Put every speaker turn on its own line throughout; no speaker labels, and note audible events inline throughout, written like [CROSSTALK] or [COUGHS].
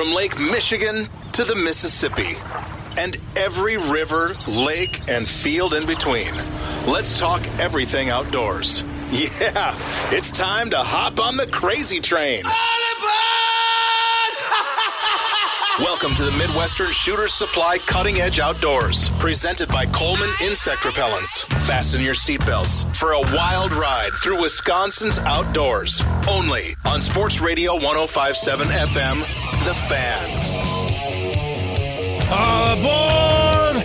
From Lake Michigan to the Mississippi and every river, lake, and field in between. Let's talk everything outdoors. [LAUGHS] Yeah, it's time to hop on the crazy train. Welcome to the Midwestern Shooter Supply Cutting Edge Outdoors, presented by Coleman Insect Repellents. Fasten your seatbelts for a wild ride through Wisconsin's outdoors. Only on Sports Radio 1057 FM, The Fan.
All aboard!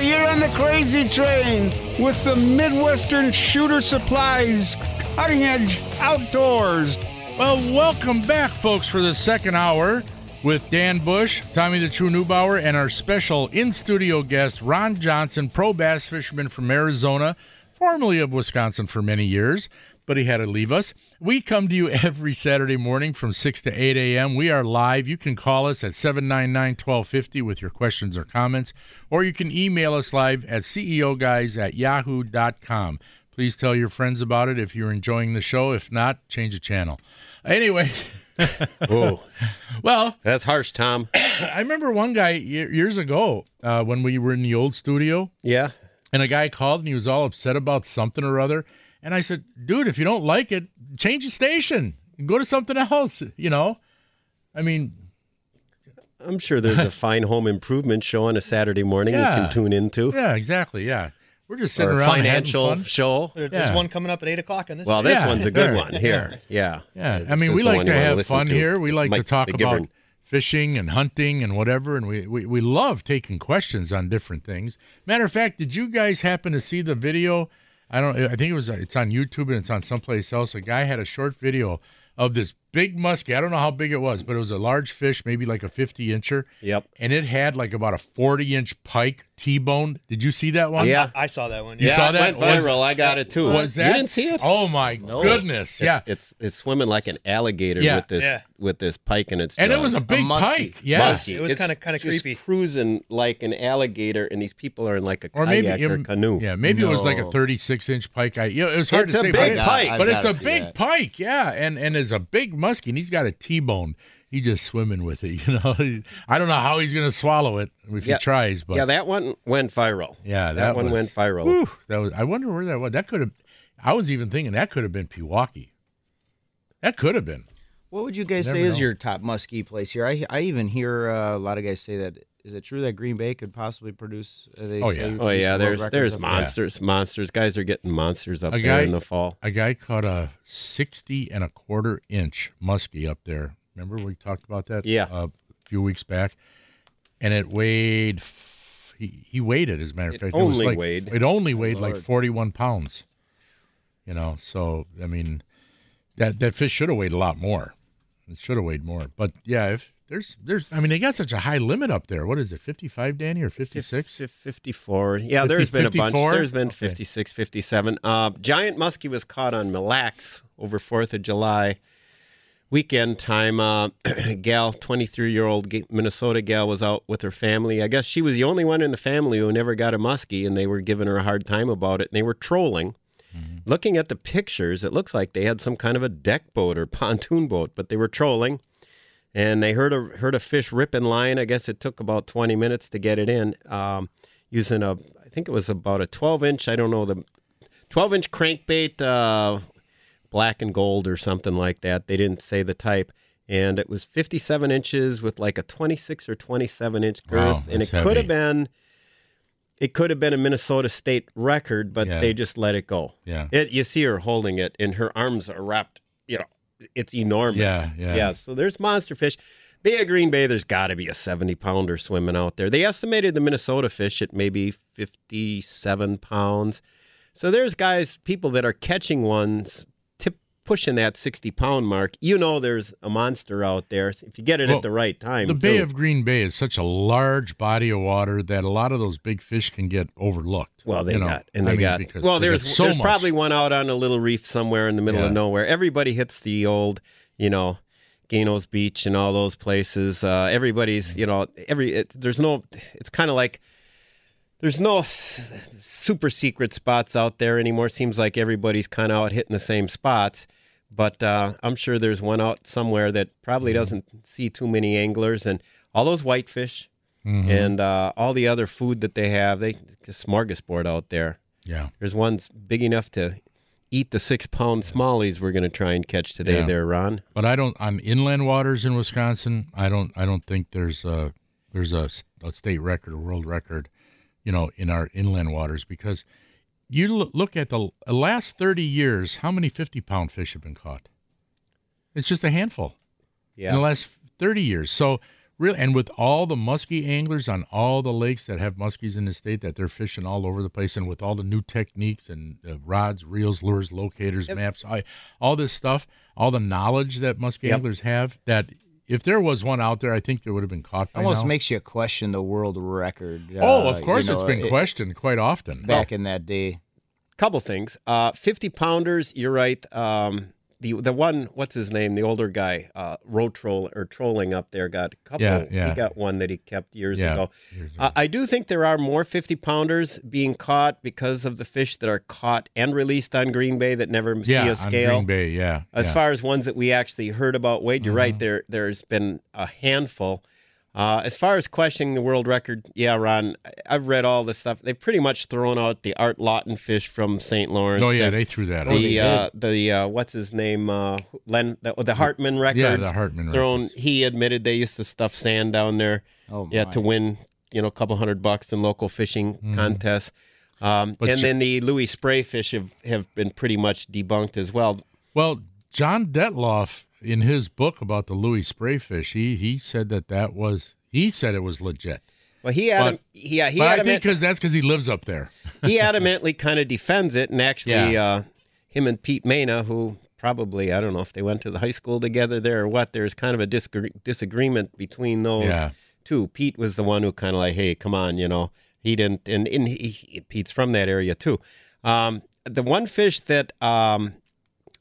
[LAUGHS] You're on the crazy train with the Midwestern Shooter Supplies Cutting Edge Outdoors.
Well, welcome back, folks, for the second hour with Dan Bush, Tommy the True Neubauer, and our special in studio guest, Ron Johnson, pro bass fisherman from Arizona, formerly of Wisconsin for many years, but he had to leave us. We come to you [LAUGHS] every Saturday morning from 6 to 8 a.m. We are live. You can call us at 799 1250 with your questions or comments, or you can email us live at ceoguys at yahoo.com. Please tell your friends about it if you're enjoying the show. If not, change the channel. Anyway. [LAUGHS] [LAUGHS]
Oh,
Well,
that's harsh, Tom. [COUGHS]
I remember one guy years ago uh, when we were in the old studio,
Yeah.
and a guy called and he was all upset about something or other. And I said, dude, if you don't like it, change the station, go to something else. You know, I mean,
I'm sure there's a [LAUGHS] fine home improvement show on a Saturday morning
Yeah.
you can tune into.
yeah, exactly, yeah. We're just sitting
Or a
around
financial
fun.
show.
There- There's
Yeah.
one coming up at eight o'clock on this.
Well, this
Yeah,
one's a good
there.
one here. Yeah.
Yeah,
This
I mean, we like to
you wanna
have fun
to.
here. We like to talk
be
about fishing and hunting and whatever, and we, we, we love taking questions on different things. Matter of fact, did you guys happen to see the video? I don't. I think it was. It's on YouTube and it's on someplace else. A guy had a short video of this big muskie. I don't know how big it was, but it was a large fish, maybe like a fifty incher.
Yep.
And it had like about a forty inch pike T-boned. Did you see that one?
Yeah.
I saw that one.
You
Yeah.
saw
it
that?
went
Was-
viral. I got it too.
Was that?
You didn't see it?
Oh my goodness!
It's,
yeah.
It's it's swimming like an alligator
Yeah.
with this
Yeah.
with this pike in its
and it was a big
muskie.
pike. Yeah.
Muskie.
It was kinda- kinda
just
creepy.
Cruising like an alligator, and these people are in like a
or maybe
kayak or
um,
canoe.
Yeah, maybe it was like a 36 inch pike. I, you know, it was hard
It's
to
a
say,
big
but,
pike.
it, but
I've
it's
gotta
a big
that.
pike. Yeah, and and it's a big muskie, and he's got a T-bone. He's just swimming with it. [LAUGHS] You know, I don't know how he's going to swallow it if
Yeah.
he tries. But
yeah, that one went viral.
yeah,
that,
that,
one
was-
went viral.
whew, that was. I wonder where that was. That could have. I was even thinking that could have been Pewaukee. That could have been.
What would you guys
Never
say is
know.
your top muskie place here? I I even hear uh, a lot of guys say that. Is it true that Green Bay could possibly produce? Uh, they
Oh, yeah.
Oh yeah, there's there's
up there?
monsters, monsters. Guys are getting monsters up
A
there
guy-
in the fall.
A guy caught a 60 and a quarter inch muskie up there. Remember we talked about that?
Yeah.
uh, a few weeks back, and it weighed. f- He he weighed it as a matter of
It
fact. it was
only
like,
weighed.
It only weighed like 41 pounds. You know, so I mean, that that fish should have weighed a lot more. It should have weighed more. But yeah, if there's there's I mean they got such a high limit up there. What is it? 55, Danny, or 56?
54. Yeah,
50,
there's been a bunch. There's been
Okay.
56, 57. Uh, giant muskie was caught on Mille Lacs over 4th of July weekend time. Uh, [CLEARS THROAT] gal, 23 year old Minnesota gal, was out with her family. I guess she was the only one in the family who never got a muskie, and they were giving her a hard time about it. And they were trolling. Looking at the pictures, it looks like they had some kind of a deck boat or [LAUGHS] pontoon boat, but they were trolling and they heard a heard a fish rip in line. I guess it took about 20 minutes to get it in um, using a I think it was about a 12 inch. I don't know the 12 inch crankbait, uh, black and gold or something like that. They didn't say the type. And it was 57 inches with like a 26 or 27 inch girth,
Wow,
and it could have been, it could have been a Minnesota state record, but
Yeah.
they just let it go.
Yeah.
It, you see her holding it, and her arms are wrapped. You know, it's enormous.
Yeah, yeah.
yeah. So there's monster fish. Bay of Green Bay, there's got to be a 70 pounder swimming out there. They estimated the Minnesota fish at maybe 57 pounds. So there's guys, people that are catching ones pushing that 60 pound mark, you know there's a monster out there. If you get it
Well,
at the right time.
The Bay of Green Bay is such a large body of water that a lot of those big fish can get overlooked.
Well, they
you know?
got and
I
they
mean,
got
because
well.
they
There's
so
there's
much.
probably one out on a little reef somewhere in the middle
Yeah.
of nowhere. Everybody hits the old, you know, Geano's Beach and all those places. Uh, everybody's, you know, every it, there's no. It's kind of like there's no s- super secret spots out there anymore. Seems like everybody's kind of out hitting the same spots. But uh, I'm sure there's one out somewhere that probably
Mm-hmm.
doesn't see too many anglers and all those whitefish
Mm-hmm.
and uh, all the other food that they have. They a smorgasbord out there.
yeah.
There's ones big enough to eat the six pound smallies we're going to try and catch today.
Yeah.
There, Ron.
But I don't. i'm inland waters in Wisconsin, I don't. I don't think there's a there's a, a state record, a world record, you know, in our inland waters because you look at the last thirty years, how many fifty pound fish have been caught? It's just a handful in the last thirty years. So really, and with all the muskie anglers on all the lakes that have muskies in the state, that they're fishing all over the place, and with all the new techniques and uh, rods, reels, lures, locators, maps, I, all this stuff, all the knowledge that muskie
Yep.
anglers have, that if there was one out there, I think there would have been caught by
Almost
now.
makes you question the world record.
oh,
uh,
of course,
you
it's
know,
been
it-
questioned quite often.
back in that day.
Couple things. Uh, Fifty pounders. You're right. Um, the the one what's his name? The older guy, uh, road troll or trolling up there got a couple.
Yeah, yeah.
He got one that he kept years
Yeah,
ago.
years
Uh, I do think there are more 50 pounders being caught because of the fish that are caught and released on Green Bay that never see a scale.
Green Bay, yeah.
As far as ones that we actually heard about, Wade, you're right. There, there's been a handful. Uh, as far as questioning the world record, yeah, Ron, I- I've read all this stuff. They've pretty much thrown out the Art Lawton fish from St. Lawrence.
oh yeah,
the
they threw that. out.
the uh, the uh, what's his name? Uh, Len the, the Hartman records.
Yeah, the Hartman
thrown.
records.
He admitted they used to stuff sand down there.
Oh,
yeah,
my.
to win you know a couple hundred bucks in local fishing contests. Um, and
you-
then the Louis Spray fish have, have been pretty much debunked as well.
Well, John Detloff in his book about the Louis Spray fish, he he said that that was he said it was legit.
Well, he adam-
But-
yeah he
but I think because that's because he lives up there.
he [LAUGHS] adamantly kind of defends it, and actually,
Yeah.
uh, him and Pete Maina, who probably I don't know if they went to the high school together there or what. There's kind of a disagree- disagreement between those
Yeah.
two. Pete was the one who kind of like, hey, come on, you know, he didn't, and, and he, he- Pete's from that area too. Um, the one fish that um,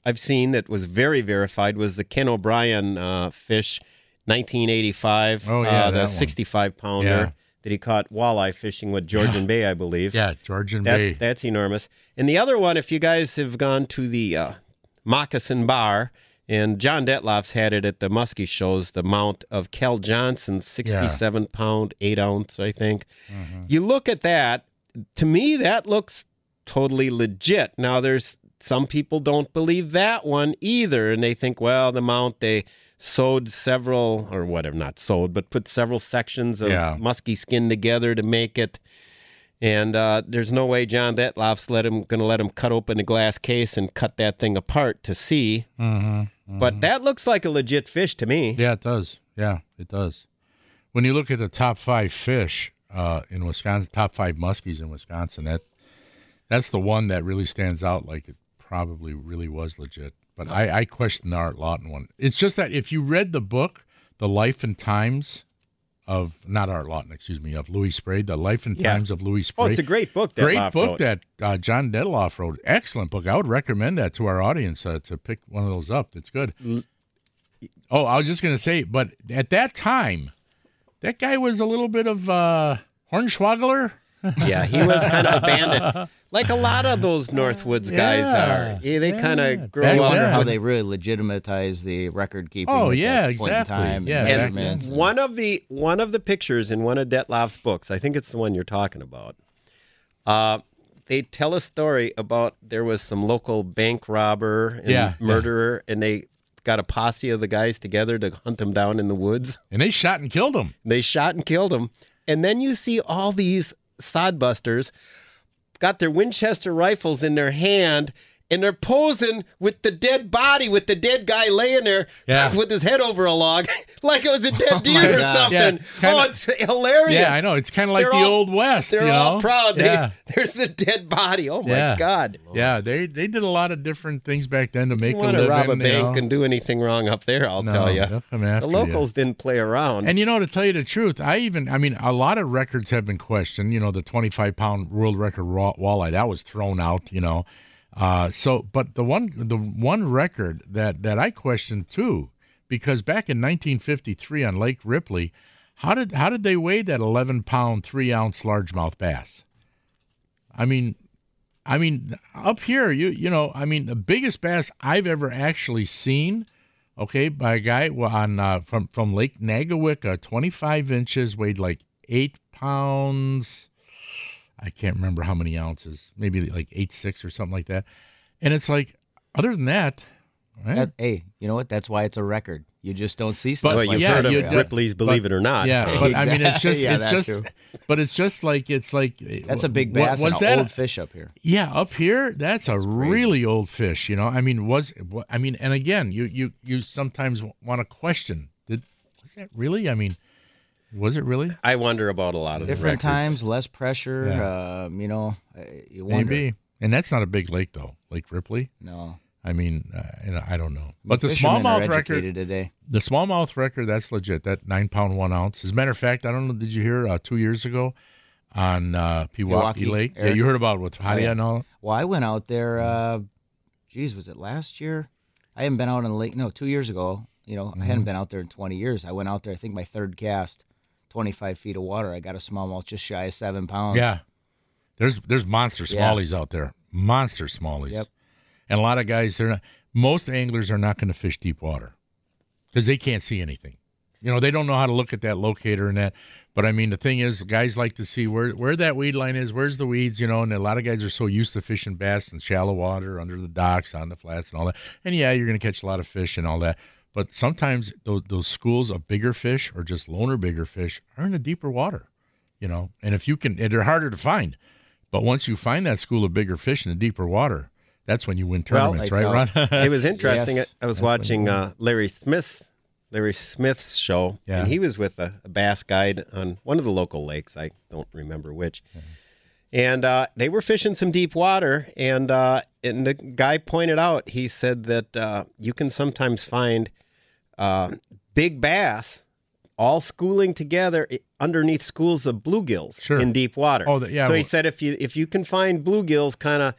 I've seen that was very verified was the Ken O'Brien uh, fish, 1985.
Oh, yeah,
uh, the 65 pounder
Yeah.
that he caught walleye fishing with Georgian Bay, I believe.
Yeah, Georgian
That's
Bay.
that's enormous. And the other one, if you guys have gone to the uh, Moccasin Bar, and John Detloff's had it at the Muskie shows, the mount of Cal Johnson, 67 pound, 8 ounce, I think.
Mm-hmm.
You look at that, to me, that looks totally legit. Now, there's some people don't believe that one either, and they think, well, the mount, they sewed several, or whatever, not sewed, but put several sections of
Yeah.
muskie skin together to make it. And uh, there's no way John Detloff's let him going to let him cut open the glass case and cut that thing apart to see.
Mm-hmm,
But that looks like a legit fish to me.
Yeah, it does. Yeah, it does. When you look at the top five fish uh, in Wisconsin, top five muskies in Wisconsin, that that's the one that really stands out. Like it probably really was legit. But I, I question the Art Lawton one. It's just that if you read the book, The Life and Times of not Art Lawton, excuse me, of Louis Spray, The Life and
Yeah.
Times of Louis Spray.
Oh, it's a great book. That
Great book
wrote.
that uh, John Detloff wrote. Excellent book. I would recommend that to our audience uh, to pick one of those up. It's good. Oh, I was just going to say, but at that time, that guy was a little bit of uh, Hornswoggle. [LAUGHS]
Yeah, he was kind of abandoned, like a lot of those Northwoods guys
Yeah.
are. Yeah, they kind
Yeah.
of grow
Back
I
up.
wonder how they really legitimize the record keeping.
Oh,
at
yeah,
that point in
exactly.
time,
Yeah,
and
back
measurements.
then.
and-
One of the one of the pictures in one of Detloff's books, I think it's the one you're talking about. Uh, they tell a story about there was some local bank robber and
Yeah, yeah.
murderer, and they got a posse of the guys together to hunt them down in the woods.
And they shot and killed him.
They shot and killed him. And then you see all these sodbusters got their Winchester rifles in their hand and they're posing with the dead body, with the dead guy laying there
Yeah. [LAUGHS]
with his head over a log, [LAUGHS] like it was a [LAUGHS] dead oh
my
deer or
God.
something.
Yeah,
oh, it's hilarious.
Yeah, I know. It's kind of like
They're
the
all-
old west.
They're
you
all
know?
proud. They- there's the dead body. Oh my
Yeah.
God.
Yeah, they they did a lot of different things back then to make
You
a
want
living.
to rob a bank
know.
and do anything wrong up there, I'll
No,
tell you.
they'll come after
The
you.
locals didn't play around.
And you know, to tell you the truth, I even, I mean, a lot of records have been questioned. You know, the 25 pound world record raw walleye that was thrown out. You know, uh, so but the one, the one record that that I questioned too, because back in 1953 on Lake Ripley, how did how did they weigh that 11 pound three ounce largemouth bass? I mean, I mean, up here, you you know, I mean, the biggest bass I've ever actually seen, okay, by a guy on uh, from from Lake Nagawicka, 25 inches, weighed like eight pounds. I can't remember how many ounces, maybe like eight six or something like that. And it's like, other than that, eh,
That, hey, you know what? That's why it's a record. You just don't see stuff
But-
like
you've
yeah,
heard of
you-
Ripley's Believe It or Not.
yeah, but I mean, it's just, [LAUGHS]
Yeah,
it's
that
just,
too.
but it's just like it's like
That's a big
what-
bass
was
and an
that
old fish up here.
Yeah, up here, that's a really old fish. You know, I mean, was I mean, and again, you you you sometimes want to question: Did was that really? I mean, was it really?
I wonder about a lot of the
Different
records.
times, less pressure.
Yeah.
Um, you know, uh, you wonder.
Maybe. And that's not a big lake though, Lake Ripley.
No.
I mean, uh, I don't know. But the
Fishermen
smallmouth record,
today.
the smallmouth record, that's legit. That nine pound one ounce. As a matter of fact, I don't know. Did you hear uh, two years ago on uh, Pewaukee,
Pewaukee,
Lake? Yeah, you heard about it with Hadia
yeah.
and all.
Well, I went out there. Uh, geez, was it last year? I haven't been out on the lake. No, two years ago. You know, I
Mm-hmm.
hadn't been out there in 20 years. I went out there. I think my third cast, 25 feet of water. I got a smallmouth just shy of seven pounds.
Yeah, there's there's monster
Yeah.
smallies out there, monster smallies.
Yep.
And a lot of guys, they're not. Most anglers are not going to fish deep water because they can't see anything. You know, they don't know how to look at that locator and that. But I mean, the thing is, guys like to see where where that weed line is. Where's the weeds? You know, and a lot of guys are so used to fishing bass in shallow water, under the docks, on the flats, and all that. And yeah, you're going to catch a lot of fish and all that. But sometimes those, those schools of bigger fish or just loner bigger fish are in the deeper water. You know, and if you can, and they're harder to find. But once you find that school of bigger fish in the deeper water, that's when you win tournaments,
lights
right. Ron? [LAUGHS]
it was interesting.
Yes,
I was watching uh, Larry Smith, Larry Smith's show,
Yeah.
and he was with a, a bass guide on one of the local lakes. I don't remember which. And uh, they were fishing some deep water, and uh, and the guy pointed out. He said that uh, you can sometimes find uh, big bass all schooling together underneath schools of bluegills
Sure.
in deep water.
Oh, yeah,
So he said if you if you can find bluegills kind of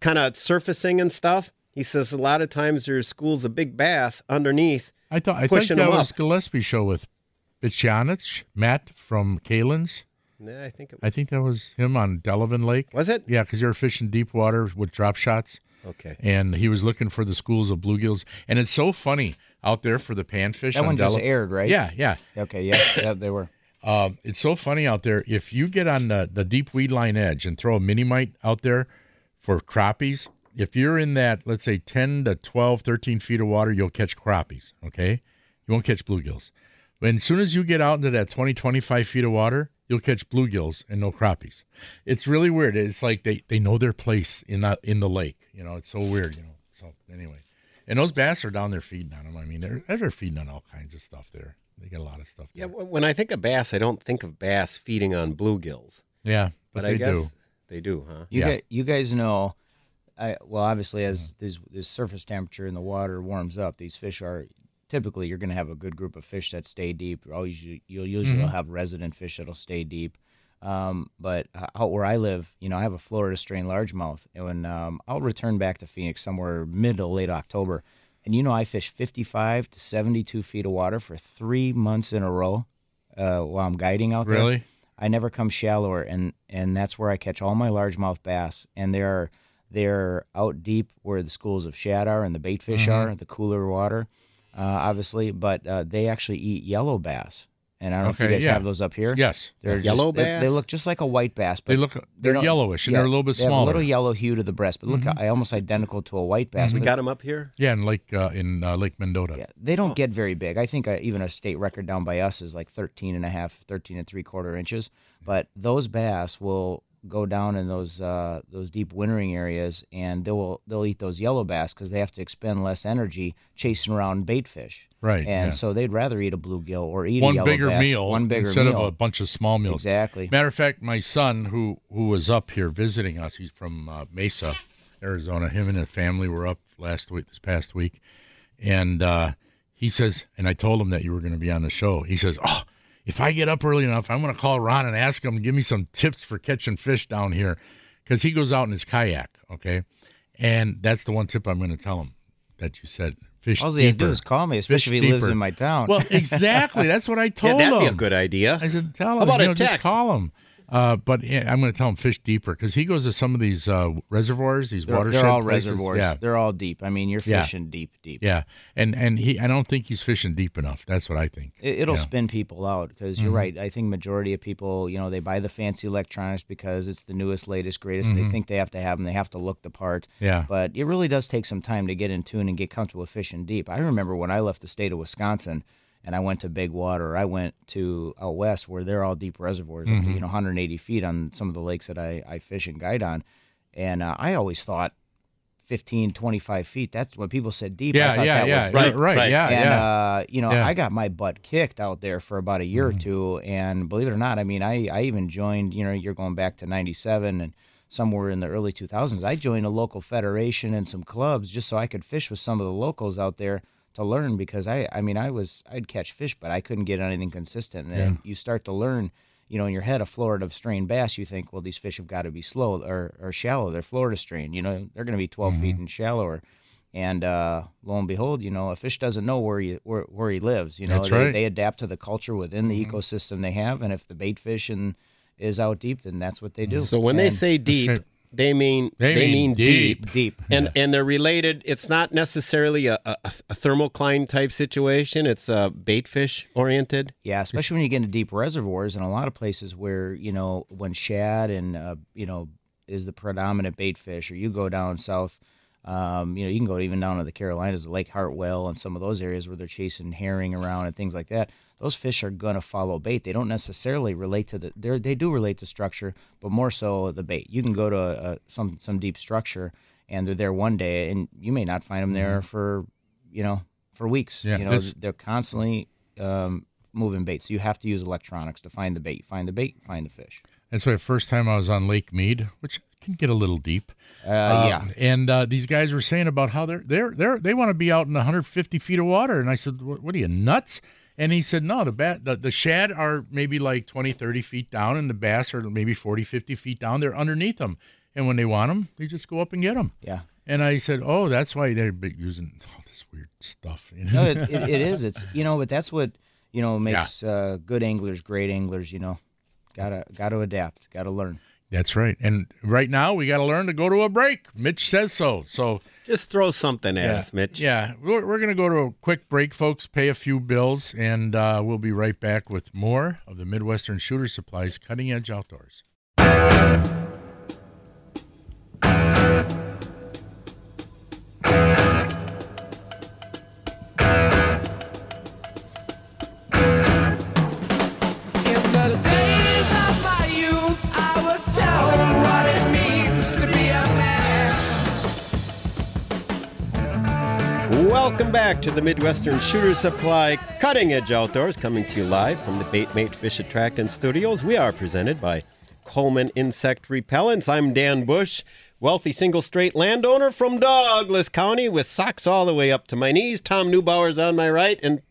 kind of surfacing and stuff. He says a lot of times there's schools of big bass underneath.
I thought I think that was
up.
Gillespie's show with Bichyanich, Matt from Kalin's.
Nah, I think it
I think that was him on Delavan Lake.
was it.
Yeah, because they were fishing deep water with drop shots,
Okay.
and he was looking for the schools of bluegills. And it's so funny out there for the panfish.
That
on
one just aired, right?
Yeah, yeah.
Okay, yeah, yeah they were. [COUGHS]
Um, it's so funny out there. If you get on the, the deep weed line edge and throw a mini mite out there for crappies, if you're in that, let's say 10 to 12, 13 feet of water, you'll catch crappies, okay? You won't catch bluegills. But as soon as you get out into that 20, 25 feet of water, you'll catch bluegills and no crappies. It's really weird. It's like they, they know their place in that in the lake. You know, it's so weird, you know. So anyway. And those bass are down there feeding on them. I mean, they're they're feeding on all kinds of stuff there. They got a lot of stuff
Yeah.
there.
w- When I think of bass, I don't think of bass feeding on bluegills,
Yeah, but,
but,
they
I guess
do.
they do, huh?
You
Yeah.
guys, you guys know, I well obviously as this, this surface temperature in the water warms up, these fish are typically you're going to have a good group of fish that stay deep. You're always you'll usually
Mm-hmm.
have resident fish that'll stay deep. Um, but h- out where I live, you know, I have a Florida strain largemouth, and um, I'll return back to Phoenix somewhere mid to late October, and you know I fish 55 to 72 feet of water for three months in a row uh, while I'm guiding out there.
Really?
I never come shallower, and and that's where I catch all my largemouth bass. And they're they're out deep where the schools of shad are and the bait fish are, the cooler water, uh, obviously. But uh, they actually eat yellow bass, and I don't know if you guys
yeah.
have those up here.
Yes.
they're
Yellow
just, they- They, look just like a white bass, but
They look they're
don't-
yellowish and
yeah,
they're a little bit
they have
smaller.
a little yellow hue to the breast, but look, I almost identical to a white bass.
We got them up here.
yeah, in Lake uh, in uh, Lake Mendota.
Yeah, they don't get very big. I think uh, even a state record down by us is like 13 and a half, 13 and three quarter inches. But those bass will go down in those uh, those deep wintering areas, and they will they'll eat those yellow bass because they have to expend less energy chasing around bait fish.
Right,
And
yeah.
so they'd rather eat a bluegill or eat a
one bigger
bass,
meal
one bigger
instead
meal.
of a bunch of small meals.
Exactly.
Matter of fact, my son, who who was up here visiting us, he's from uh, Mesa, Arizona. Him and his family were up last week, this past week, and uh, he says, and I told him that you were going to be on the show. He says, "Oh, if I get up early enough, I'm going to call Ron and ask him to give me some tips for catching fish down here, because he goes out in his kayak. Okay, and that's the one tip I'm going to tell him that you said fish
All he has to do is call me,
Fish
especially if he lives in my town.
Well, exactly. That's what I [LAUGHS]
Yeah,
told
that'd
him.
be a good idea.
I said, tell him.
How about
you
a
know, just
text?
call him. Uh, but I'm going to tell him fish deeper because he goes to some of these uh, reservoirs, these
they're,
watershed
they're all
places.
reservoirs.
Yeah,
They're all deep. I mean, you're
Yeah.
fishing deep, deep.
yeah, and and he, I don't think he's fishing deep enough. That's what I think.
It, it'll
Yeah. Mm-hmm.
spin people out because you're right. I think majority of people, you know, they buy the fancy electronics because it's the newest, latest, greatest. and They think they have to have them. They have to look the part.
Mm-hmm. Yeah.
But it really does take some time to get in tune and get comfortable with fishing deep. I remember when I left the state of Wisconsin and I went to big water. I went to out west where they're all deep reservoirs,
Mm-hmm.
to, you know, 180 feet on some of the lakes that I, I fish and guide on. And uh, I always thought 15, 25 feet. That's what people said deep. I
Yeah,
thought
yeah,
that
yeah,
was
right, right,
Right.
yeah,
And
yeah.
uh, you know,
Yeah. Mm-hmm.
I got my butt kicked out there for about a year or two, and believe it or not, I mean, I I even joined. You know, you're going back to '97 and somewhere in the early 2000s. I joined a local federation and some clubs just so I could fish with some of the locals out there to learn because I I mean I was I'd catch fish, but I couldn't get anything consistent. And you start to learn. You know, in your head, a Florida strain bass, you think, well, these fish have got to be slow or, or shallow. They're Florida strain. You know, they're going to be 12
Mm-hmm.
feet and shallower. And uh, lo and behold, you know, a fish doesn't know where he where, where he lives. You know,
That's
they,
right. Mm-hmm.
they adapt to the culture within the ecosystem they have, and if the bait fish and is out deep, then that's what they do.
So when they say deep. They mean
They
they,
mean
mean,
deep.
deep.
deep,
And and they're related. It's not necessarily a, a, a thermocline type situation. It's a bait fish oriented.
yeah, especially when you get into deep reservoirs and a lot of places where you know when shad and uh, you know is the predominant bait fish, or you go down south. Um, you know, you can go even down to the Carolinas, Lake Hartwell, and some of those areas where they're chasing herring around and things like that. Those fish are gonna follow bait. They don't necessarily relate to the. They they do relate to structure, but more so the bait. You can go to a, a, some some deep structure, and they're there one day, and you may not find them there for, you know, for weeks.
Yeah,
you know, they're constantly um, moving bait. So you have to use electronics to find the bait. Find the bait, find the fish.
That's why the first time I was on Lake Mead, which can get a little deep.
Uh,
Um,
yeah.
And uh, these guys were saying about how they're they're they're they want to be out in 150 feet of water, and I said, "What, what are you nuts?" And he said, "No, the bat the, the shad are maybe like 20, 30 feet down, and the bass are maybe 40, 50 feet down. They're underneath them, and when they want them, they just go up and get them."
Yeah.
And I said, "Oh, that's why they're using all this weird stuff." [LAUGHS]
No, it, it, it is. It's you know, but that's what you know makes uh, good anglers great anglers. You know, gotta gotta adapt, gotta learn.
That's right. And right now we got to learn to go to a break. Mitch says so. So
Just throw something at us, Mitch.
Yeah, we're, we're going to go to a quick break, folks, pay a few bills, and uh, we'll be right back with more of the Midwestern Shooter Supplies Cutting Edge Outdoors.
Welcome back to the Midwestern Shooter Supply Cutting Edge Outdoors, coming to you live from the Baitmate Fish Attractant Studios. We are presented by Coleman Insect Repellents. I'm Dan Bush, wealthy single straight landowner from Douglas County with socks all the way up to my knees. Tom Neubauer's on my right, and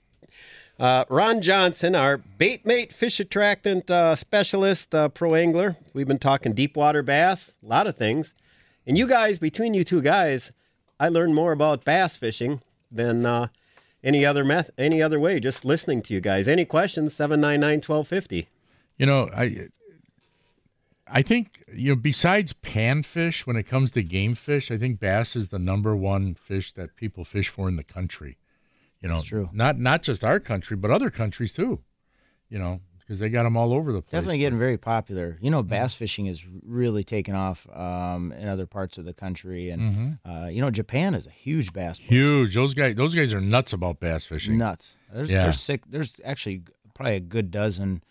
uh, Ron Johnson, our Baitmate Fish Attractant uh, specialist, uh, pro angler. We've been talking deep water bass, a lot of things. And you guys, between you two guys, I learned more about bass fishing than uh, any other meth- any other way. Just listening to you guys. Any questions? Seven nine nine twelve fifty.
You know, I I think you know besides panfish, when it comes to game fish, I think bass is the number one fish that people fish for in the country. You know,
That's true.
Not not just our country, but other countries too. You know, because they got them all over the place.
Definitely getting very popular. You know, bass fishing is really taking off um, in other parts of the country, and uh, you know, Japan is a huge bass. place.
huge. Those guys, those guys are nuts about bass fishing.
nuts. There's
Yeah.
there's sick. There's actually probably a good dozen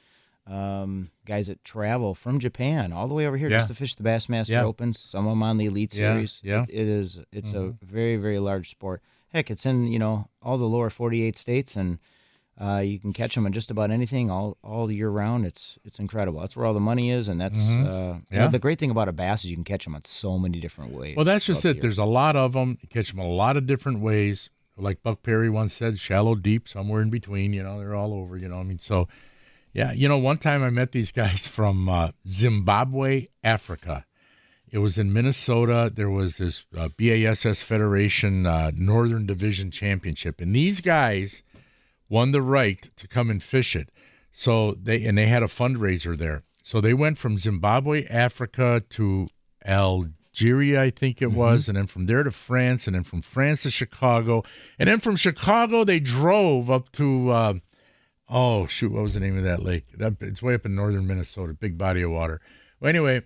um, guys that travel from Japan all the way over here
Yeah.
just to fish the Bassmaster
Yeah.
Opens. Some of them on the Elite
Yeah,
Series.
yeah. Mm-hmm.
It- it is. It's a very very large sport. Heck, it's in you know all the lower 48 states, and uh, you can catch them on just about anything all all year round. It's it's incredible. That's where all the money is, and that's uh, you know,
Yeah.
the great thing about a bass is you can catch them on so many different ways.
Well, that's just it.
the.
There's a lot of them. You catch them a lot of different ways. Like Buck Perry once said, shallow, deep, somewhere in between. You know, they're all over. You know, I mean, so yeah. You know, one time I met these [LAUGHS] guys from uh, Zimbabwe, Africa. It was in Minnesota. There was this uh, BASS Federation uh, Northern Division Championship, and these guys won the right to come and fish it. So they and they had a fundraiser there. So they went from Zimbabwe, Africa to Algeria, I think it was, and then from there to France, and then from France to Chicago, and then from Chicago they drove up to uh, oh shoot, what was the name of that lake? That, it's way up in northern Minnesota, big body of water. Well, anyway,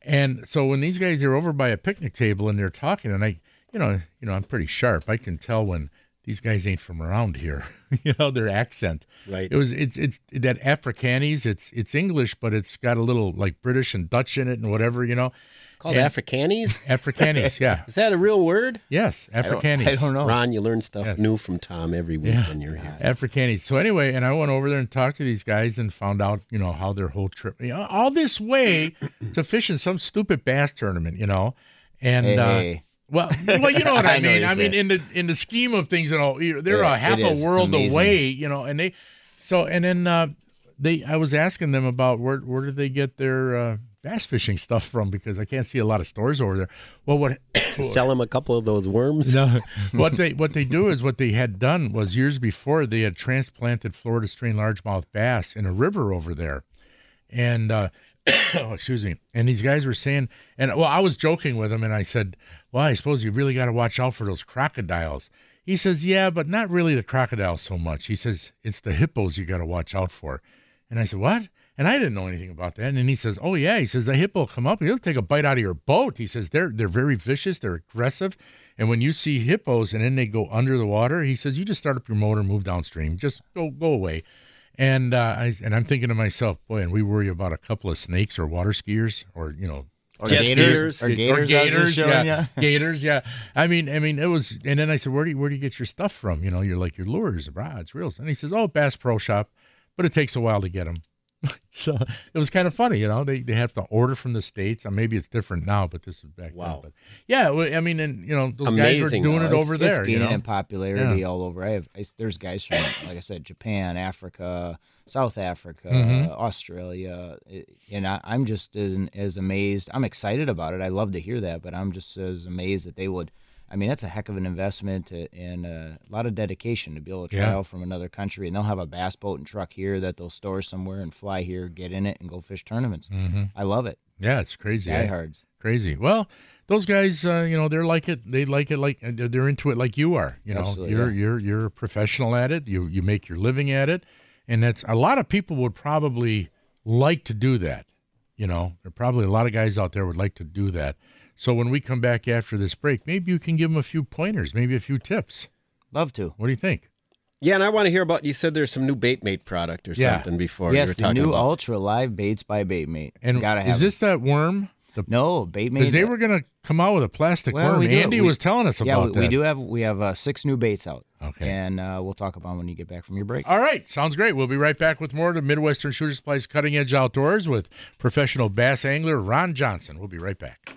and so when these guys they're over by a picnic table and they're talking, and I, you know, you know, I'm pretty sharp. I can tell when these guys ain't from around here. [LAUGHS] you know, their accent.
Right.
It was it's it's that Afrikaans. It's it's English, but it's got a little like British and Dutch in it and whatever. You know,
It's called [LAUGHS]
Yeah.
Afrikanis.
Afrikaans. yeah.
Is that a real word?
Yes,
I don't, I don't know.
Ron, you learn stuff
Yes.
new from Tom every week
Yeah.
when you're here. [LAUGHS]
Afrikanis. So anyway, and I went over there and talked to these guys and found out, you know, how their whole trip, you know, all this way to fish in some stupid bass tournament, you know, and
Hey.
uh, well, well, you know what [LAUGHS] I,
I
mean.
what
I mean, in the in the scheme of things, you know, they're
Yeah,
a half a world away, you know, and they, so and then uh, they, I was asking them about where where did they get their uh, bass fishing stuff from because I can't see a lot of stores over there. Well, what [COUGHS]
Sell him a couple of those worms.
no, [LAUGHS] what they what they do is what they had done was years before they had transplanted Florida strain largemouth bass in a river over there, and uh, [COUGHS] oh, excuse me, and these guys were saying, and well, I was joking with them, and I said, well, I suppose you really got to watch out for those crocodiles. He says, yeah, but not really the crocodiles so much. He says it's the hippos you got to watch out for, and I said, what? And I didn't know anything about that. And then he says, "Oh yeah," he says, "The hippo come up, he'll take a bite out of your boat." He says, "They're they're very vicious, they're aggressive, and when you see hippos and then they go under the water, he says, you just start up your motor, move downstream, just go go away." And uh, I and I'm thinking to myself, boy, and we worry about a couple of snakes or water skiers or you know.
Or gators, or gators, just
gators,
showing
yeah,
ya. [LAUGHS]
gators, yeah. I mean, I mean, it was, and then I said, "Where do you, where do you get your stuff from? You know, you're like your lures, rods, reels." And he says, "Oh, Bass Pro Shop, but it takes a while to get them." [LAUGHS] so it was kind of funny, you know. They they have to order from the states. Or maybe it's different now, but this is back
Wow.
then. But yeah, well, I mean, and you know, those
Amazing,
guys are doing
though.
it over
it's
there. You
gaining
know,
in popularity
Yeah.
all over. I have I, there's guys from like I said, Japan, Africa, South Africa,
Mhm.
Australia, and I, I'm just as, as amazed. I'm excited about it. I love to hear that, but I'm just as amazed that they would. I mean, that's a heck of an investment and uh, a lot of dedication to be able to
Yeah.
travel from another country. And they'll have a bass boat and truck here that they'll store somewhere and fly here, get in it, and go fish tournaments.
hmm
I love it.
yeah, it's crazy. eh?
Diehards.
Crazy. Well, those guys, uh, you know, they're like it. They like it like uh, they're they're into it like you are. You know,
Absolutely,
you're
yeah.
you're you're a professional at it. You you make your living at it, and that's a lot of people would probably like to do that. You know, there are probably a lot of guys out there would like to do that. So when we come back after this break, maybe you can give them a few pointers, maybe a few tips.
Love to.
What do you think?
Yeah, and I want to hear about. You said there's some new bait mate product or
Yeah.
something before. you
yes,
were
the
talking
new
about.
Ultra Live Baits by Baitmate.
And
gotta have
is
it.
this that worm? The,
no Baitmate?
because they were going to come out with a plastic
Well,
worm.
we
Andy
we-
was telling us
yeah,
about
we,
that.
we do have we have uh, six new baits out.
Okay.
and uh, we'll talk about 'em when you get back from your break.
All right, sounds great. We'll be right back with more to Midwestern Shooter Supplies Cutting Edge Outdoors with professional bass angler Ron Johnson. We'll be right back.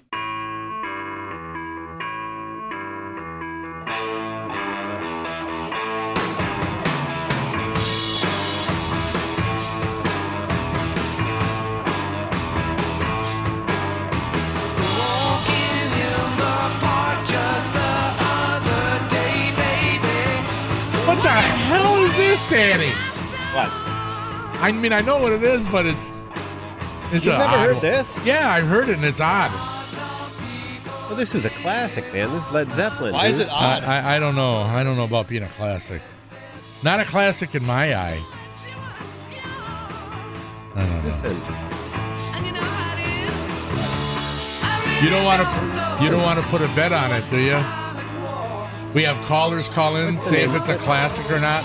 What the hell is this, Danny?
What?
I mean, I know what it is, but it's it's
You've never
odd
heard
one.
this?
Yeah, I've heard it, and it's odd.
Well, this is a classic, man. This is Led Zeppelin.
Why is
dude.
it
I,
odd?
I I don't know. I don't know about being a classic. Not a classic in my eye. I don't know.
Listen,
You don't want to. You don't want to put a bet on it, do you? We have callers call in,
What's
say if it's a classic or not.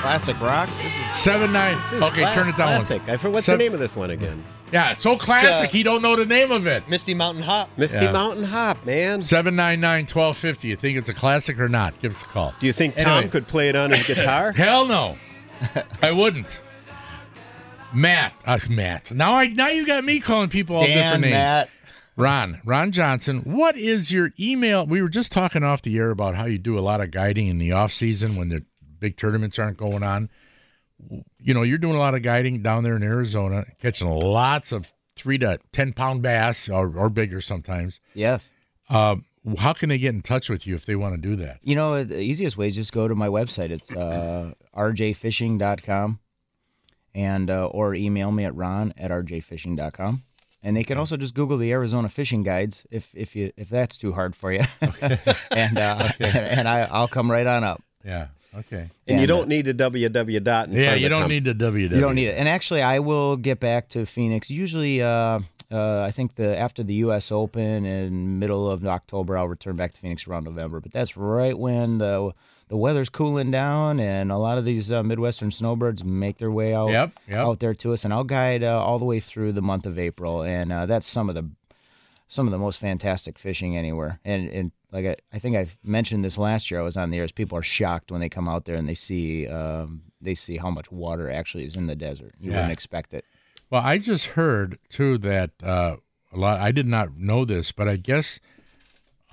Classic rock. This is
Seven nine.
This
Okay,
class-
turn it down.
Classic. I forget what's
Seven-
the name of this one again?
Yeah, it's so classic.
uh,
he don't know the name of it.
Misty Mountain Hop.
Misty
Yeah.
Mountain Hop, man.
Seven nine nine twelve fifty. You think it's a classic or not? Give us a call.
Do you think Tom
Anyway.
could play it on his [LAUGHS] guitar?
Hell no, I wouldn't. Matt, us Matt. Now I now you got me calling people all
Dan,
different names.
Matt.
Ron, Ron Johnson. What is your email? We were just talking off the air about how you do a lot of guiding in the off season when the big tournaments aren't going on. You know, you're doing a lot of guiding down there in Arizona, catching lots of three to ten pound bass or, or bigger sometimes.
Yes.
Uh, how can they get in touch with you if they want to do that?
You know, the easiest way is just go to my website. It's uh, [CLEARS THROAT] rjfishing.com and uh, or email me at ron at rjfishing.com. And they can also just Google the Arizona fishing guides if if you if that's too hard for you, [LAUGHS] and uh, [LAUGHS] and I, I'll come right on up.
Yeah. Okay.
And you
And, uh,
don't need the www dot. In
Yeah,
front
you
of
don't
Tom.
need the www.
You don't need it. And actually, I will get back to Phoenix. Usually, uh, uh, I think the after the U.S. Open in middle of October, I'll return back to Phoenix around November. But that's right when the the weather's cooling down, and a lot of these uh, Midwestern snowbirds make their way out
Yep, yep.
out there to us. And I'll guide uh, all the way through the month of April, and uh, that's some of the some of the most fantastic fishing anywhere. And and like I, I think I've mentioned this last year. I was on the air. Is people are shocked when they come out there and they see um, they see how much water actually is in the desert. You
Yeah.
wouldn't expect it.
Well, I just heard too that uh, a lot. I did not know this, but I guess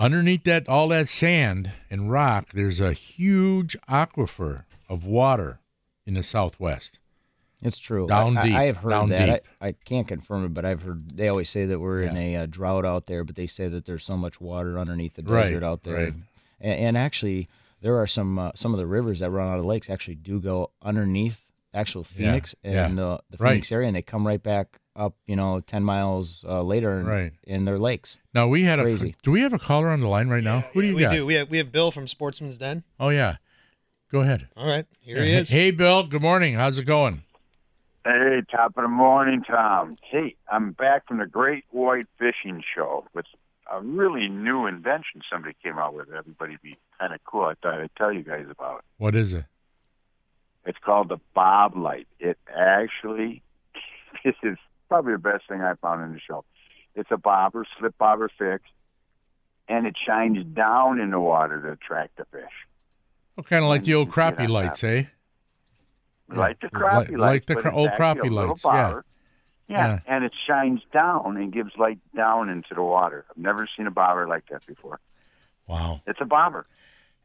underneath that all that sand and rock, there's a huge aquifer of water in the southwest.
It's true.
Down
I,
deep,
I have heard
down
that.
deep.
I, I can't confirm it, but I've heard they always say that we're in a uh, drought out there. But they say that there's so much water underneath the
Right,
desert out there,
right.
and, and actually there are some uh, some of the rivers that run out of lakes actually do go underneath actual Phoenix
yeah.
and the, the
Right.
Phoenix area, and they come right back up. You know, ten miles uh, later, in,
Right.
in their lakes.
Now we had
Crazy.
a. Do we have a caller on the line right now? Who do you
we
got?
We do. We have we have Bill from Sportsman's Den.
Oh yeah, go ahead.
All right, here he is.
Hey Bill, good morning. How's it going?
Hey, top of the morning, Tom. Hey, I'm back from the Great White Fishing Show with a really new invention somebody came out with. Everybody be kind of cool. I thought I'd tell you guys about. It.
What is it?
It's called the Bob Light. It actually, this [LAUGHS] is probably the best thing I found in the show. It's a bobber, slip bobber fix, and it shines down in the water to attract the fish.
Oh, kind of like
And
the old
can see it
crappie lights, eh?
like the crappie
like
lights,
Like
the
cra- old crappie lights, yeah.
Yeah.
Yeah.
and it shines down and gives light down into the water. I've never seen a bobber like that before.
Wow.
It's a bobber.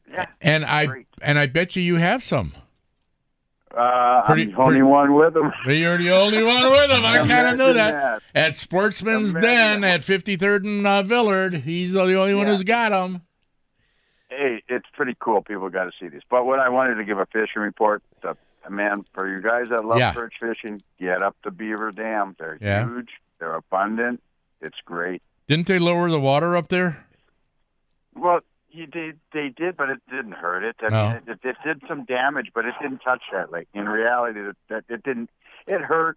Yeah,
And I
great.
and I bet you you have some.
Uh,
Pretty-
I'm the only
pretty-
one with them.
You're the only one with them. I [LAUGHS] kind of knew that.
that.
At Sportsman's
Imagine
Den
that.
at 53rd and uh, Villard, he's the only one who's got them.
Hey, it's pretty cool. People got to see this. But what I wanted to give a fishing report. The, man, for you guys that love
Yeah.
perch fishing, get up to Beaver Dam. They're
Yeah.
huge. They're abundant. It's great.
Didn't they lower the water up there?
Well, you did. They did, but it didn't hurt it. I
No.
mean, it, it did some damage, but it didn't touch that lake. In reality, that that it didn't. It hurt,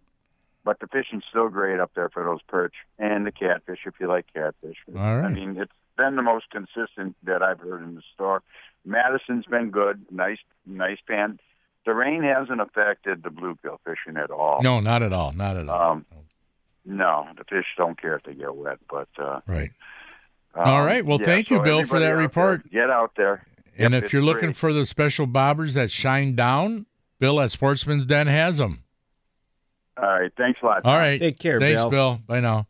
but the fishing's still great up there for those perch and the catfish. If you like catfish,
All right.
I mean, it's been the most consistent that I've heard in the store. Madison's been good. Nice, nice pan. The rain hasn't affected the bluegill fishing at all.
No, not at all. Not at all.
Um, no, the fish don't care if they get wet, but. Uh,
right.
Um,
All right. Well,
yeah,
thank you,
so
Bill, for that
out there,
report.
get out there.
And
Yep,
if you're looking
great.
for the special bobbers that shine down, Bill at Sportsman's Den has them.
All right, thanks a lot.
All right.
Take care, Bill.
Thanks,
Bill.
Bill. Bye now.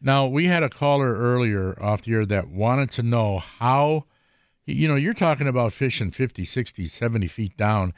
Now, we had a caller earlier off the air that wanted to know how, you know, you're talking about fishing 50, 60, 70 feet down.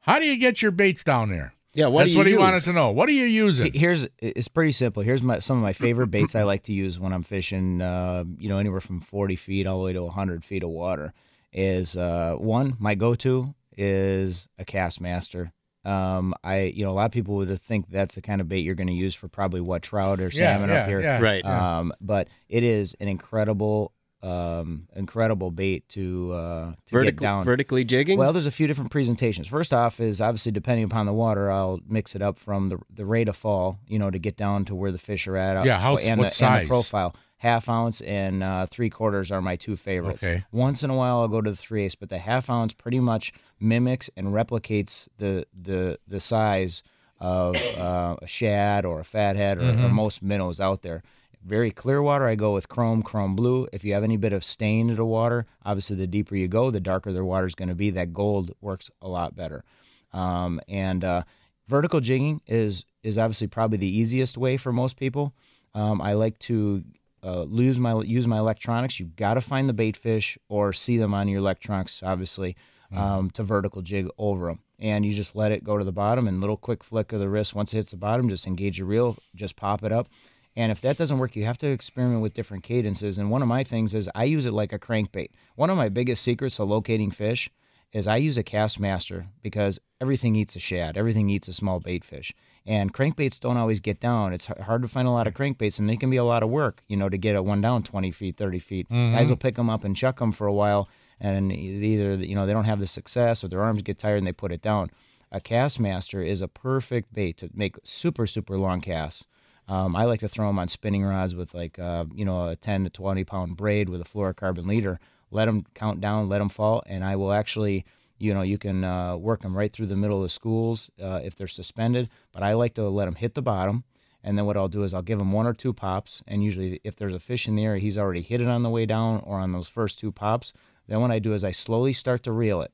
How do you get your baits down there?
Yeah, what
That's
do you
what he wanted to know. What are you using?
Here's it's pretty simple. Here's my some of my favorite baits I like to use when I'm fishing. Uh, you know, anywhere from 40 feet all the way to 100 feet of water. Is uh, one my go-to is a Kastmaster. Um, I you know a lot of people would think that's the kind of bait you're going to use for probably what trout or
Yeah,
salmon
yeah,
up here.
yeah.
Right.
Um, but it is an incredible, um, incredible bait to uh, to get
Vertically,
down.
vertically jigging.
Well, there's a few different presentations. First off, is obviously depending upon the water, I'll mix it up from the the rate of fall, you know, to get down to where the fish are at.
Yeah, how-
and
what
the, and the profile. half ounce and uh, three quarters are my two favorites.
Okay.
Once in a while, I'll go to the three eighths, but the half ounce pretty much mimics and replicates the the the size of uh, a shad or a fathead or, or most minnows out there. Very clear water, I go with chrome, chrome blue. If you have any bit of stain to the water, obviously the deeper you go, the darker the water is going to be. That gold works a lot better. Um, and uh, vertical jigging is is obviously probably the easiest way for most people. Um, I like to uh, lose my use my electronics. You've got to find the bait fish or see them on your electronics, obviously, um, to vertical jig over them. And you just let it go to the bottom and little quick flick of the wrist. Once it hits the bottom, just engage your reel, just pop it up. And if that doesn't work, you have to experiment with different cadences. And one of my things is I use it like a crankbait. One of my biggest secrets to locating fish is I use a Kastmaster because everything eats a shad, everything eats a small bait fish. And crankbaits don't always get down. It's hard to find a lot of crankbaits, and they can be a lot of work, you know, to get a one down 20 feet, 30 feet. Mm-hmm. Guys will pick them up and chuck them for a while, and either, you know, they don't have the success or their arms get tired and they put it down. A Kastmaster is a perfect bait to make super, super long casts. Um, I like to throw them on spinning rods with like uh, you know a 10 to 20 pound braid with a fluorocarbon leader. Let them count down, let them fall, and I will actually you know you can uh, work them right through the middle of the schools uh, if they're suspended. But I like to let them hit the bottom, and then what I'll do is I'll give them one or two pops, and usually if there's a fish in the area, he's already hit it on the way down or on those first two pops. Then what I do is I slowly start to reel it.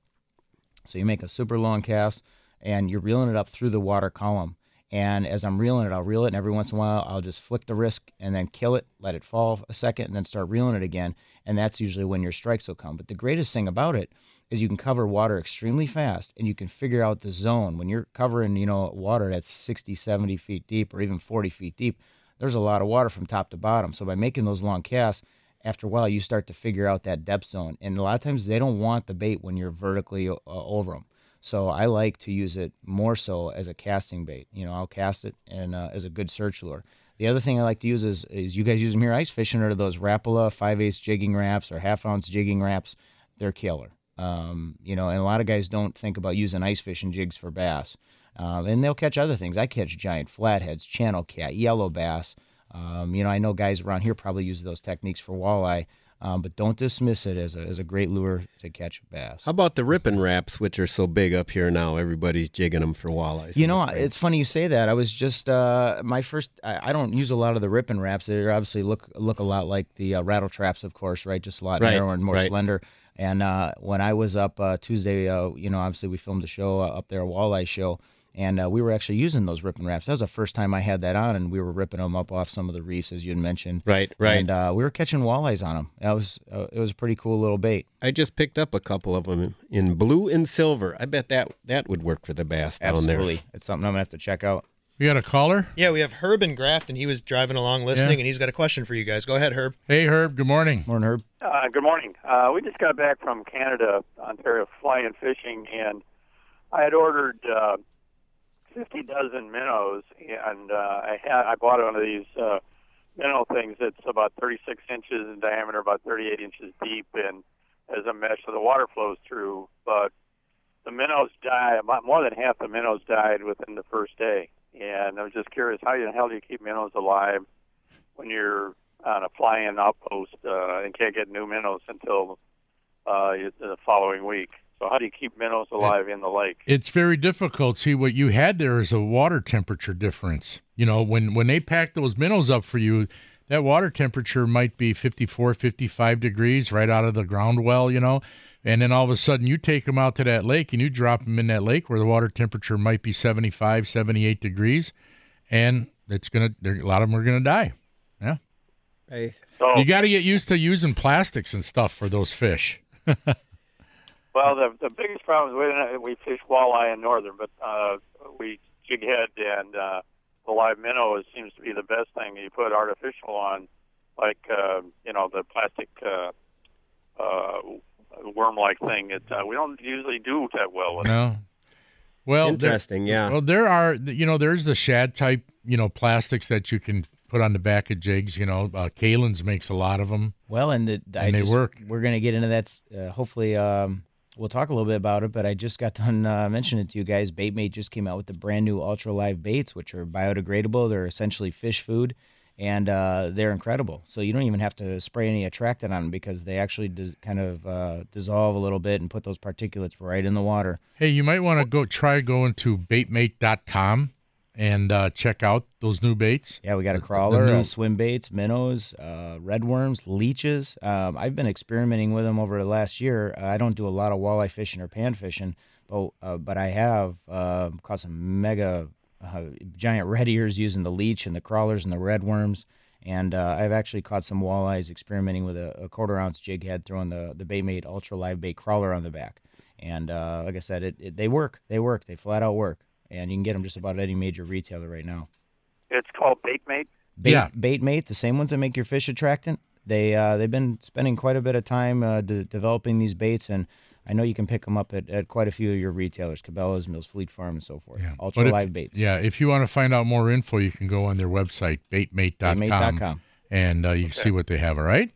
So you make a super long cast and you're reeling it up through the water column. And as I'm reeling it, I'll reel it, and every once in a while, I'll just flick the wrist and then kill it, let it fall a second, and then start reeling it again. And that's usually when your strikes will come. But the greatest thing about it is you can cover water extremely fast and you can figure out the zone. When you're covering, you know, water that's 60, 70 feet deep or even 40 feet deep, there's a lot of water from top to bottom. So by making those long casts, after a while, you start to figure out that depth zone. And a lot of times they don't want the bait when you're vertically uh, over them. So I like to use it more so as a casting bait. You know, I'll cast it and uh, as a good search lure. The other thing I like to use is, is you guys use them here ice fishing or those Rapala 5 ace Jigging Raps or half ounce Jigging Raps. They're killer. Um, you know, and a lot of guys don't think about using ice fishing jigs for bass. Um, and they'll catch other things. I catch giant flatheads, channel cat, yellow bass. Um, you know, I know guys around here probably use those techniques for walleye, um, but don't dismiss it as a, as a great lure to catch bass.
How about the Ripping Raps, which are so big up here now? Everybody's jigging them for walleyes.
You know, it's funny you say that. I was just uh, my first. I, I don't use a lot of the Ripping Raps. They obviously look look a lot like the uh, rattle traps, of course, right? Just a lot
Right,
narrower and more
right.
slender. And uh, when I was up uh, Tuesday, uh, you know, obviously we filmed a show uh, up there, a walleye show, and uh, we were actually using those Ripping Raps. That was the first time I had that on, and we were ripping them up off some of the reefs, as you had mentioned.
Right, right.
And uh, we were catching walleyes on them. That was uh, it was a pretty cool little bait.
I just picked up a couple of them in blue and silver. I bet that that would work for the bass down
Absolutely,
there.
Absolutely, it's something I'm gonna have to check out.
We got a caller.
Yeah, we have Herb in Grafton. He was driving along listening,
Yeah.
and he's got a question for you guys. Go ahead, Herb.
Hey, Herb. Good morning.
Morning, Herb.
Uh, good morning. Uh, we just got back from Canada, Ontario, flying fishing, and I had ordered 50 dozen minnows, and uh, I had I bought one of these uh, minnow things that's about 36 inches in diameter, about 38 inches deep, and as a mesh, so the water flows through. But the minnows die. About more than half the minnows died within the first day, and I was just curious, how the hell do you keep minnows alive when you're on a fly-in outpost uh, and can't get new minnows until uh, the following week. So how do you keep minnows alive in the lake?
It's very difficult. See, what you had there is a water temperature difference. You know, when when they pack those minnows up for you, that water temperature might be 54, 55 degrees right out of the ground well, you know. And then all of a sudden you take them out to that lake and you drop them in that lake where the water temperature might be 75, 78 degrees and it's going to a lot of them are going to die. Yeah.
Hey,
So
You got to get used to using plastics and stuff for those fish. [LAUGHS]
well, the the biggest problem is we didn't- we fish walleye in northern, but uh, we jig head and uh, the live minnow is, seems to be the best thing. You put artificial on, like uh, you know the plastic uh, uh, worm-like thing. It uh, we don't usually do that well with.
No. Well, there-
interesting. Yeah.
Well, there are, you know, there's the shad type, you know, plastics that you can put on the back of jigs. You know, uh, Kalin's makes a lot of them.
Well, and the, I
And they
just-
work.
We're going to get into that. Uh, hopefully, um, we'll talk a little bit about it. But I just got done uh, mentioning it to you guys. Baitmate just came out with the brand new Ultra Live baits, which are biodegradable. They're essentially fish food, and uh, they're incredible. So you don't even have to spray any attractant on them because they actually dis- kind of uh, dissolve a little bit and put those particulates right in the water.
Hey, you might want to go try going to baitmate.com and uh, check out those new baits.
Yeah, we got a crawler,
new-
uh, swim baits, minnows, uh, redworms, leeches. Um, I've been experimenting with them over the last year. Uh, I don't do a lot of walleye fishing or pan fishing, but uh, but I have uh, caught some mega uh, giant red ears using the leech and the crawlers and the red worms. And uh, I've actually caught some walleyes experimenting with a, a quarter ounce jig head, throwing the the Baitmate Ultra Live Bait crawler on the back. And uh, like I said, it, it they work. They work. They flat out work. And you can get them just about any major retailer right now.
It's called Baitmate.
Bait,
Yeah.
Baitmate, the same ones that make your fish attractant. They uh, they've been spending quite a bit of time uh, de- developing these baits, and I know you can pick them up at, at quite a few of your retailers, Cabela's, Mills Fleet Farm, and so forth. Yeah. Ultra
But if-
live baits.
Yeah, if you want to find out more info, you can go on their website, baitmate.com,
Baitmate.com.
and uh, you can see what they have, all right?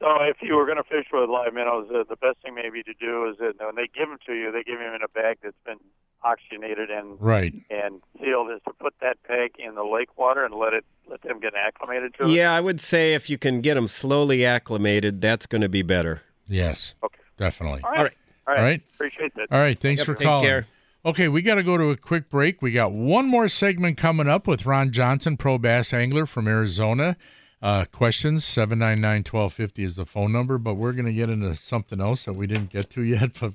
So if you were going to fish with live minnows, uh, the best thing maybe to do is that when they give them to you, they give them in a bag that's been oxygenated and
Right.
and sealed. Is to put that peg in the lake water and let it let them get acclimated to it.
Yeah, I would say if you can get them slowly acclimated, that's going to be better.
Yes.
Okay.
Definitely.
All right.
All right.
All right.
All right.
Appreciate that.
All right. Thanks
Yep,
for
take
calling.
care.
Okay, we got to go to a quick break. We got one more segment coming up with Ron Johnson, pro bass angler from Arizona. Uh, questions 799 1250 is the phone number, but we're going to get into something else that we didn't get to yet. [LAUGHS] But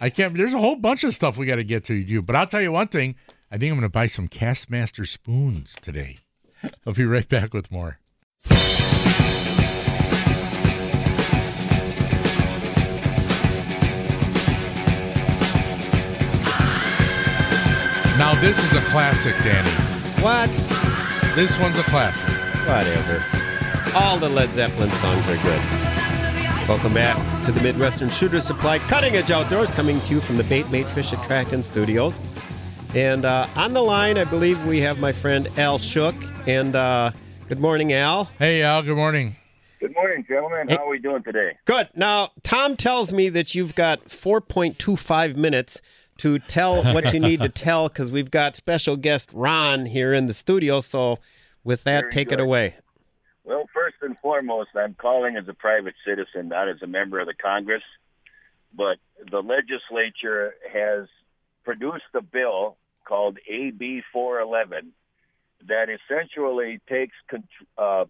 I can't, there's a whole bunch of stuff we got to get to you. But I'll tell you one thing I think I'm going to buy some Kastmaster spoons today. I'll be right back with more. Now, this is a classic, Danny.
What?
This one's a classic.
Whatever. All the Led Zeppelin songs are good. Welcome back to the Midwestern Shooter Supply Cutting Edge Outdoors, coming to you from the Bait Mate Fish Attractant Studios. And uh, on the line, I believe we have my friend Al Shook. And uh, good morning, Al.
Hey, Al, good morning.
Good morning, gentlemen. How are we doing today?
Good. Now, Tom tells me that you've got 4.25 minutes to tell [LAUGHS] what you need to tell because we've got special guest Ron here in the studio. So, with that,
Very
take it away.
Well, first and foremost, I'm calling as a private citizen, not as a member of the Congress. But the legislature has produced a bill called AB 411 that essentially takes uh,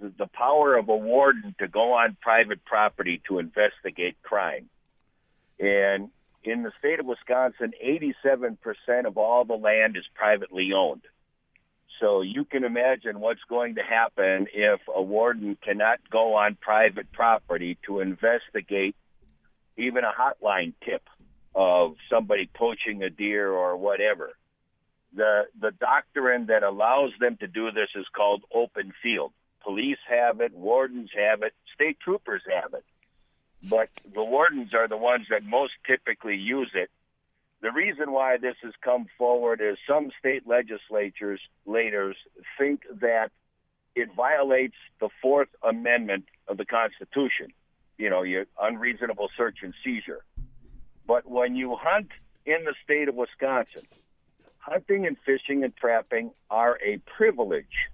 the, power of a warden to go on private property to investigate crime. And in the state of Wisconsin, 87% of all the land is privately owned. So you can imagine what's going to happen if a warden cannot go on private property to investigate even a hotline tip of somebody poaching a deer or whatever. The the doctrine that allows them to do this is called open field. Police have it, wardens have it, state troopers have it. But the wardens are the ones that most typically use it the reason why this has come forward is some state legislatures leaders think that it violates the Fourth Amendment of the Constitution. You know, your unreasonable search and seizure. But when you hunt in the state of Wisconsin, hunting and fishing and trapping are a privilege,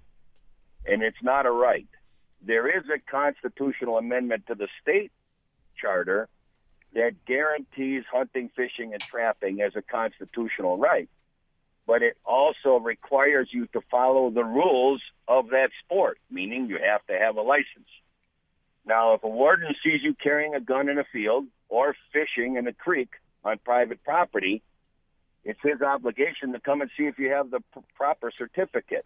and it's not a right. There is a constitutional amendment to the state charter that guarantees hunting, fishing, and trapping as a constitutional right. But it also requires you to follow the rules of that sport, meaning you have to have a license. Now, if a warden sees you carrying a gun in a field or fishing in a creek on private property, it's his obligation to come and see if you have the proper certificate.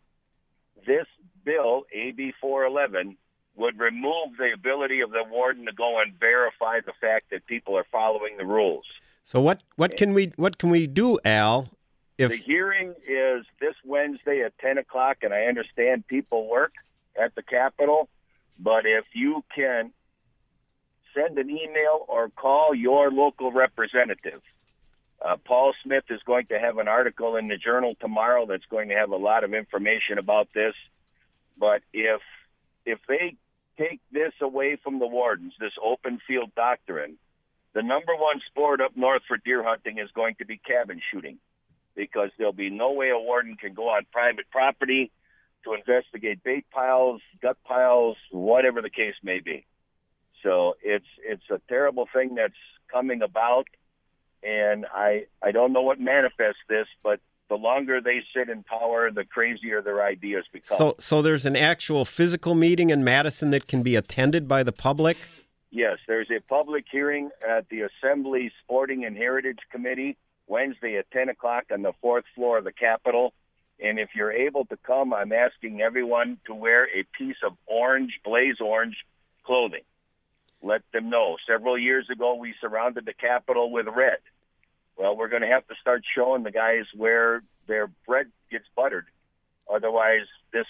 This bill, AB 411, would remove the ability of the warden to go and verify the fact that people are following the rules.
So what what can we what can we do, Al?
the hearing is this Wednesday at 10 o'clock, and I understand people work at the Capitol, but if you can send an email or call your local representative. Uh, Paul Smith is going to have an article in the Journal tomorrow that's going to have a lot of information about this. But if if they take this away from the wardens, this open field doctrine, the number one sport up north for deer hunting is going to be cabin shooting because there'll be no way a warden can go on private property to investigate bait piles, gut piles, whatever the case may be. So it's it's a terrible thing that's coming about, and I I don't know what manifests this, but the longer they sit in power, the crazier their ideas become.
So, so there's an actual physical meeting in Madison that can be attended by the public.
Yes, there's a public hearing at the Assembly Sporting and Heritage Committee Wednesday at 10 o'clock on the fourth floor of the Capitol. And if you're able to come, I'm asking everyone to wear a piece of orange, blaze orange clothing. Let them know. Several years ago, we surrounded the Capitol with red. Well, we're going to have to start showing the guys where their bread gets buttered. Otherwise, this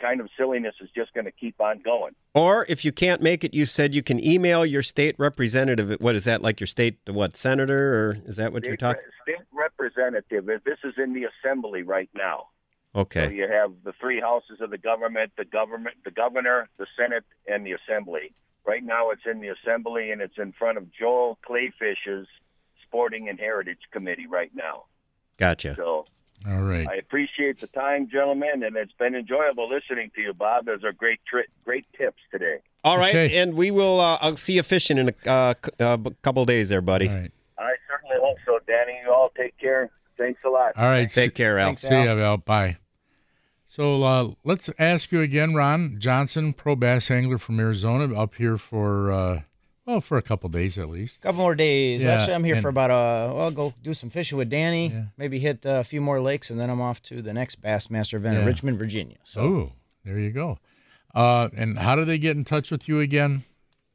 kind of silliness is just going to keep on going.
Or if you can't make it, you said you can email your state representative. What is that like? Your state what senator or is that what you're talking?
state representative. This is in the assembly right now. So
Okay.
you have the three houses of the government, the government, the governor, the Senate, and the assembly. Right now, it's in the assembly and it's in front of Joel Kleefisch's Sporting and Heritage Committee right now.
Gotcha.
So
All right.
I appreciate the time, gentlemen, and it's been enjoyable listening to you, Bob. Those are great, tri- great tips today.
All right,
Okay.
and we will. Uh, I'll see you fishing in a uh, c- uh, couple days, there, buddy.
All right.
I certainly hope so, Danny. You all take care. Thanks a lot.
All right.
Take care, Al.
Thanks,
See you, Val. Bye. So uh, let's ask you again, Ron Johnson, pro bass angler from Arizona, up here for uh, well for a couple days at least.
A couple more days.
Yeah,
Actually, I'm here
and-
for about a. Well, I'll go do some fishing with Danny.
Yeah.
Maybe hit uh, a few more lakes, and then I'm off to the next Bassmaster event in Richmond, Virginia. So
Oh, there you go. Uh, and how do they get in touch with you again?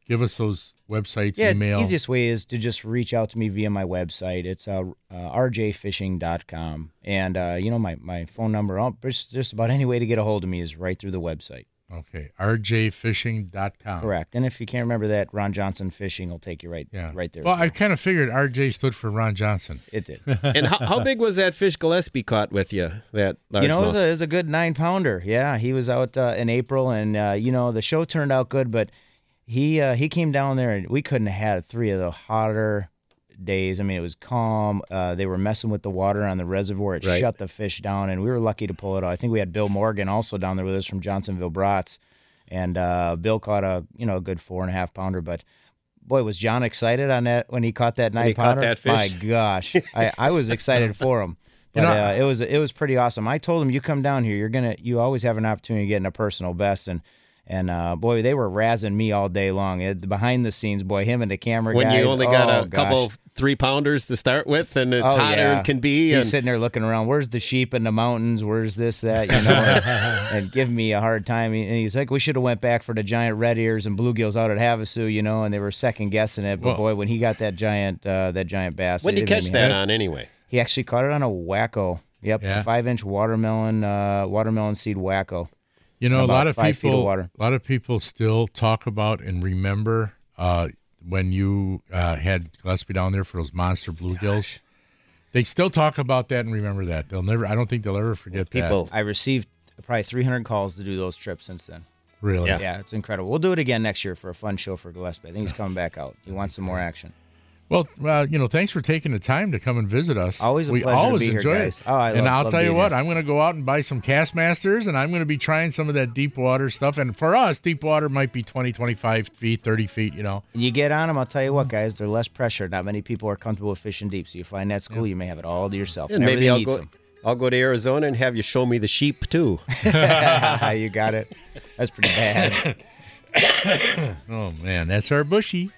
Give us those websites,
yeah,
email.
easiest way is to just reach out to me via my website. It's uh, uh, rjfishing.com, and uh, you know my my phone number. oh, Just just about any way to get a hold of me is right through the website.
Okay, rjfishing.com.
Correct. And if you can't remember that, Ron Johnson Fishing will take you right
Yeah.
right there.
Well,
as
I kind of figured RJ stood for Ron Johnson.
it did. [LAUGHS]
and how, how big was that fish Gillespie caught with you? That
you know, it was, a, it was a good nine pounder. Yeah, he was out uh, in April, and uh, you know the show turned out good, but he uh, he came down there, and we couldn't have had three of the hotter days. I mean, it was calm. Uh, they were messing with the water on the reservoir. It
Right.
shut the fish down, and we were lucky to pull it out. I think we had Bill Morgan also down there with us from Johnsonville Brats, and uh, Bill caught a you know a good four and a half pounder, but. Boy, was John excited on that when he caught that nine
he caught
pounder?
that fish?
My gosh, I, I was excited for him. But [LAUGHS]
You know,
uh, it was it was pretty awesome. I told him, "You come down here, you're gonna you always have an opportunity to get in a personal best." And and uh, boy, they were razzing me all day long. It, behind the scenes, boy, him and the camera
when
guys.
you only got
oh,
a couple
gosh.
three pounders to start with, and it's
Oh,
hotter
yeah.
than can be.
He's sitting there looking around. Where's the sheep in the mountains? Where's this that? You know, and, [LAUGHS] and giving me a hard time. And he's like, "We should have went back for the giant red ears and bluegills out at Havasu, you know." And they were second guessing it. But
Well-
boy, when he got that giant uh, that giant bass,
when did you catch that
happy.
on anyway?
He actually caught it on a wacko. Yep,
Yeah.
a five inch watermelon uh, watermelon seed wacko.
You know, a lot of
five feet of
people,
water.
a lot of people still talk about and remember uh, when you uh, had Gillespie down there for those monster bluegills. They still talk about that and remember that. They'll never. I don't think they'll ever forget
People,
I received probably 300 calls to do those trips since then.
that. Really?
Yeah. it's incredible. We'll do it again next year for a fun show for Gillespie. I think he's coming back out. He wants some more action.
Well, uh, you know, thanks for taking the time to come and visit us.
Always a
we
pleasure to
always
be here,
enjoy
guys.
it.
Oh, I
and
love-
I'll
love
tell you what,
here.
I'm going to go out and buy some Kastmasters, and I'm going to be trying some of that deep water stuff. And for us, deep water might be 20, 25 feet, 30 feet. You know.
And you get on them, I'll tell you what, guys, they're less pressure. Not many people are comfortable with fishing deep. So you find that school, you may have it all to yourself.
and maybe I'll
eats
go.
'em.
I'll go to Arizona and have you show me the sheep too. [LAUGHS]
you got it. That's pretty bad. [LAUGHS]
Oh man, that's our bushy.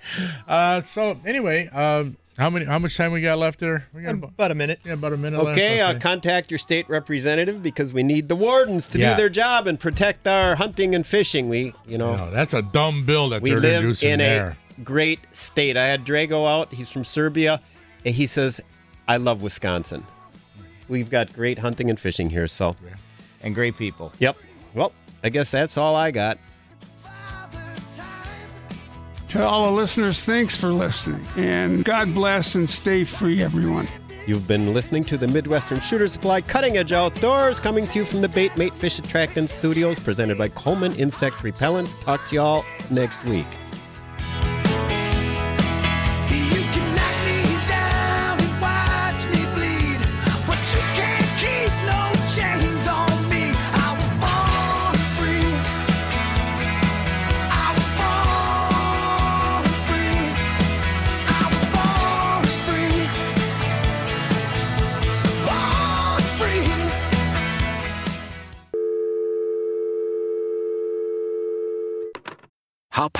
Uh, so anyway, um, how many? How much time we got left there? We got about,
About a minute.
yeah, about a minute
Okay,
left.
uh, contact your state representative because we need the wardens to
Yeah.
do their job and protect our hunting and fishing. We, you know,
No, that's a dumb bill that
we live in
there.
a great state. I had Drago out. He's from Serbia, and he says, "I love Wisconsin. We've got great hunting and fishing here." So,
and great people.
yep. Well, I guess that's all I got.
To all the listeners, thanks for listening. And God bless and stay free, everyone.
You've been listening to the Midwestern Shooter Supply Cutting Edge Outdoors, coming to you from the Bait Mate Fish Attractant Studios, presented by Coleman Insect Repellents. Talk to y'all next week.